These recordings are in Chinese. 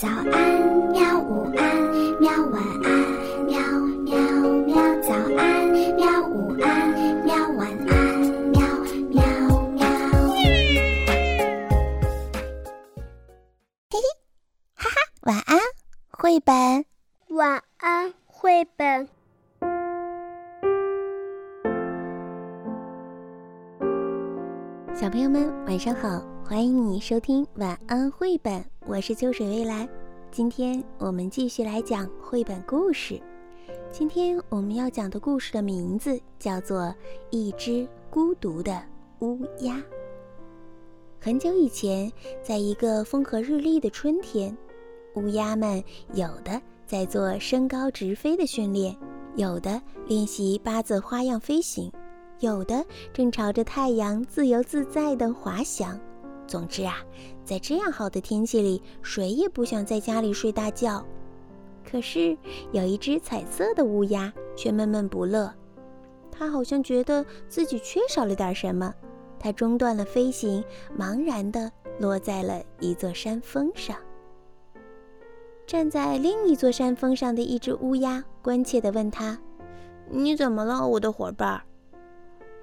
早安，喵！午安，喵！晚安，喵喵喵！早安，喵！午安，喵！晚安，喵喵喵！嘿嘿，哈哈，晚安，绘本。晚安，绘本。小朋友们，晚上好，欢迎你收听晚安绘本。我是秋水未来，今天我们继续来讲绘本故事。今天我们要讲的故事的名字叫做《一只孤独的乌鸦》。很久以前，在一个风和日丽的春天，乌鸦们有的在做升高直飞的训练，有的练习八字花样飞行，有的正朝着太阳自由自在地滑翔。总之啊，在这样好的天气里，谁也不想在家里睡大觉。可是有一只彩色的乌鸦却闷闷不乐，它好像觉得自己缺少了点什么。它中断了飞行，茫然地落在了一座山峰上。站在另一座山峰上的一只乌鸦关切地问他：“你怎么了，我的伙伴？”“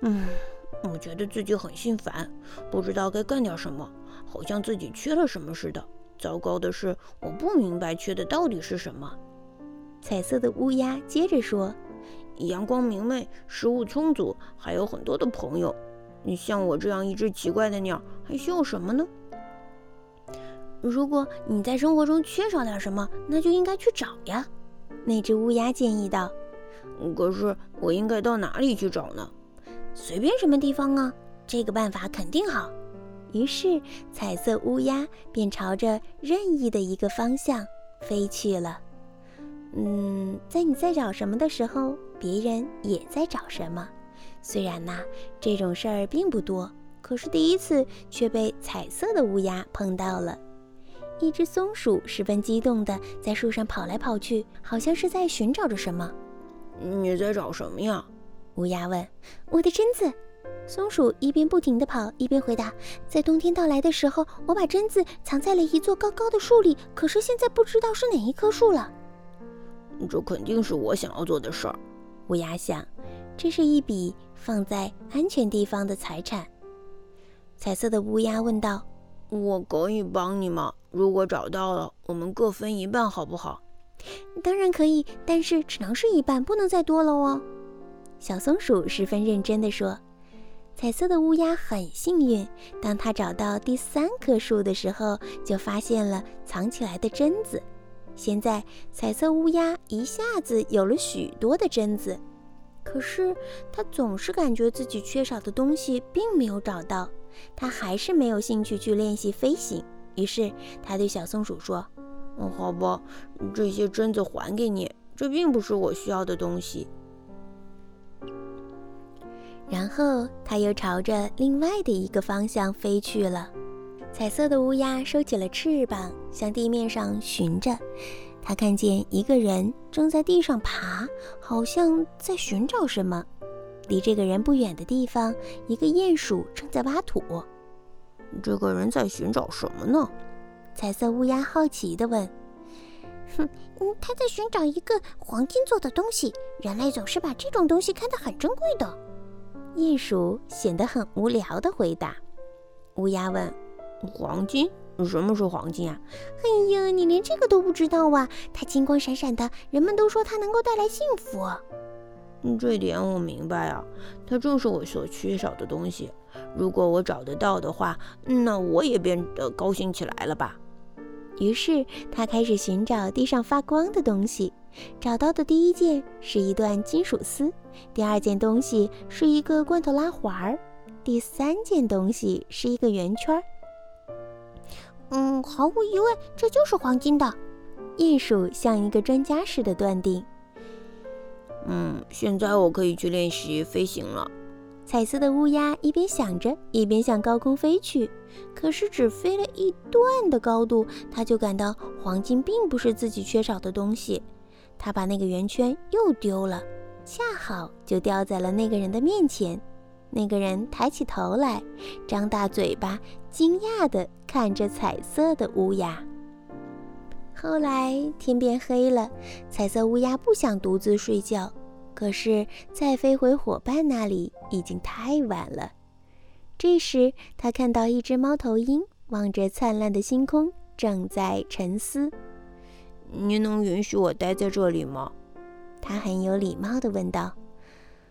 嗯。”我觉得自己很心烦，不知道该干点什么，好像自己缺了什么似的。糟糕的是，我不明白缺的到底是什么。彩色的乌鸦接着说：“阳光明媚，食物充足，还有很多的朋友。你像我这样一只奇怪的鸟，还需要什么呢？如果你在生活中缺少点什么，那就应该去找呀。”那只乌鸦建议道。“可是我应该到哪里去找呢？”随便什么地方啊，这个办法肯定好。于是，彩色乌鸦便朝着任意的一个方向飞去了。嗯，在你在找什么的时候，别人也在找什么。虽然呐，这种事儿并不多，可是第一次却被彩色的乌鸦碰到了。一只松鼠十分激动地在树上跑来跑去，好像是在寻找着什么。你在找什么呀？乌鸦问：“我的榛子。”松鼠一边不停地跑，一边回答：“在冬天到来的时候，我把榛子藏在了一座高高的树里，可是现在不知道是哪一棵树了。”这肯定是我想要做的事儿，乌鸦想。这是一笔放在安全地方的财产。彩色的乌鸦问道：“我可以帮你吗？如果找到了，我们各分一半，好不好？”“当然可以，但是只能是一半，不能再多了哦。”小松鼠十分认真地说：“彩色的乌鸦很幸运，当它找到第三棵树的时候，就发现了藏起来的榛子。现在，彩色乌鸦一下子有了许多的榛子。可是，它总是感觉自己缺少的东西并没有找到。它还是没有兴趣去练习飞行。于是，它对小松鼠说：‘嗯，好吧，这些榛子还给你。这并不是我需要的东西。’”然后，它又朝着另外的一个方向飞去了。彩色的乌鸦收起了翅膀，向地面上寻着。它看见一个人正在地上爬，好像在寻找什么。离这个人不远的地方，一个鼹鼠正在挖土。这个人在寻找什么呢？彩色乌鸦好奇地问。“哼，嗯他在寻找一个黄金做的东西。人类总是把这种东西看得很珍贵的。”鼹鼠显得很无聊的回答。乌鸦问：“黄金？什么是黄金啊？”“哎呀，你连这个都不知道啊！它金光闪闪的，人们都说它能够带来幸福。”“这点我明白啊，它正是我所缺少的东西。如果我找得到的话，那我也变得高兴起来了吧？”于是他开始寻找地上发光的东西。找到的第一件是一段金属丝，第二件东西是一个罐头拉环儿，第三件东西是一个圆圈儿。嗯，毫无疑问，这就是黄金的。鼹鼠像一个专家似的断定。嗯，现在我可以去练习飞行了。彩色的乌鸦一边想着，一边向高空飞去。可是只飞了一段的高度，它就感到黄金并不是自己缺少的东西。他把那个圆圈又丢了，恰好就掉在了那个人的面前。那个人抬起头来，张大嘴巴，惊讶地看着彩色的乌鸦。后来天变黑了，彩色乌鸦不想独自睡觉，可是再飞回伙伴那里已经太晚了。这时，他看到一只猫头鹰望着灿烂的星空，正在沉思。“您能允许我待在这里吗？”他很有礼貌地问道。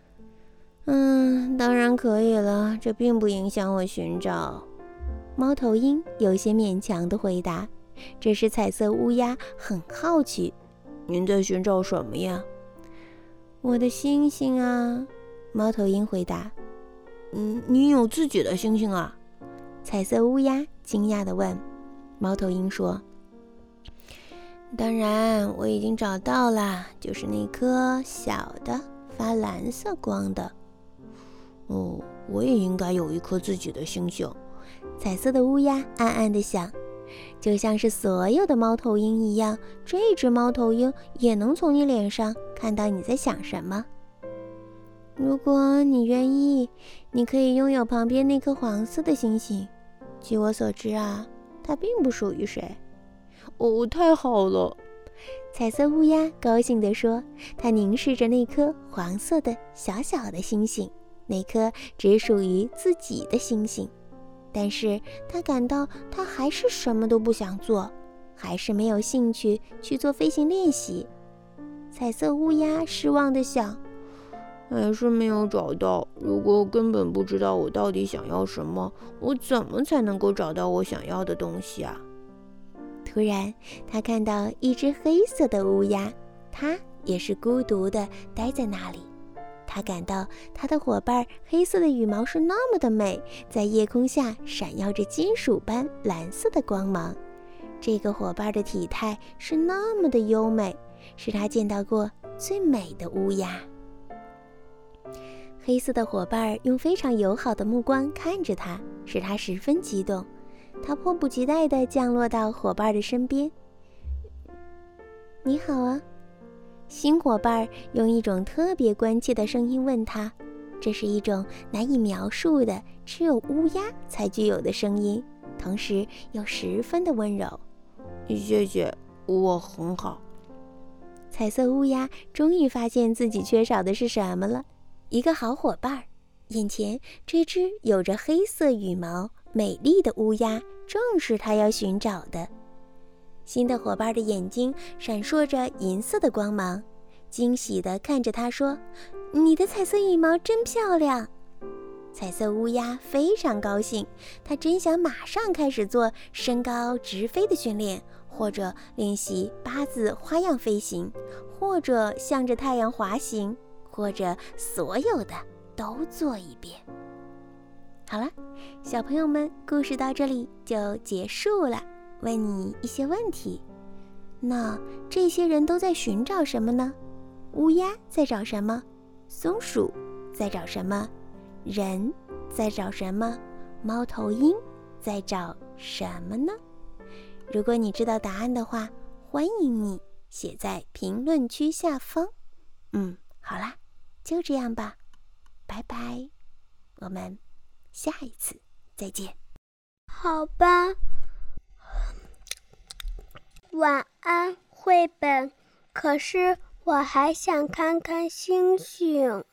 “嗯，当然可以了，这并不影响我寻找。”猫头鹰有些勉强地回答。这时，彩色乌鸦很好奇：“您在寻找什么呀？”“我的星星啊！”猫头鹰回答。“嗯，你有自己的星星啊？”彩色乌鸦惊讶地问。猫头鹰说：“当然，我已经找到了，就是那颗小的发蓝色光的。”“哦，我也应该有一颗自己的星星。”彩色的乌鸦暗暗地想。就像是所有的猫头鹰一样，这只猫头鹰也能从你脸上看到你在想什么。如果你愿意，你可以拥有旁边那颗黄色的星星。据我所知啊，它并不属于谁。哦，太好了！彩色乌鸦高兴地说。它凝视着那颗黄色的小小的星星，那颗只属于自己的星星。但是它感到它还是什么都不想做，还是没有兴趣去做飞行练习。彩色乌鸦失望地想：“还是没有找到。如果我根本不知道我到底想要什么，我怎么才能够找到我想要的东西啊？”突然，他看到一只黑色的乌鸦，它也是孤独地待在那里。他感到他的伙伴黑色的羽毛是那么的美，在夜空下闪耀着金属般蓝色的光芒。这个伙伴的体态是那么的优美，是他见到过最美的乌鸦。黑色的伙伴用非常友好的目光看着他，使他十分激动。他迫不及待地降落到伙伴的身边。“你好啊。”新伙伴用一种特别关切的声音问他：“这是一种难以描述的，只有乌鸦才具有的声音，同时又十分的温柔。”“谢谢，我很好。”彩色乌鸦终于发现自己缺少的是什么了——一个好伙伴。眼前这只有着黑色羽毛、美丽的乌鸦，正是他要寻找的。新的伙伴的眼睛闪烁着银色的光芒，惊喜地看着他说：“你的彩色羽毛真漂亮！”彩色乌鸦非常高兴，它真想马上开始做身高直飞的训练，或者练习八字花样飞行，或者向着太阳滑行，或者所有的都做一遍。好了，小朋友们，故事到这里就结束了。问你一些问题，那这些人都在寻找什么呢？乌鸦在找什么？松鼠在找什么？人在找什么？猫头鹰在找什么呢？如果你知道答案的话，欢迎你写在评论区下方。嗯，好啦，就这样吧，拜拜，我们下一次再见。好吧。晚安，绘本。可是我还想看看星星。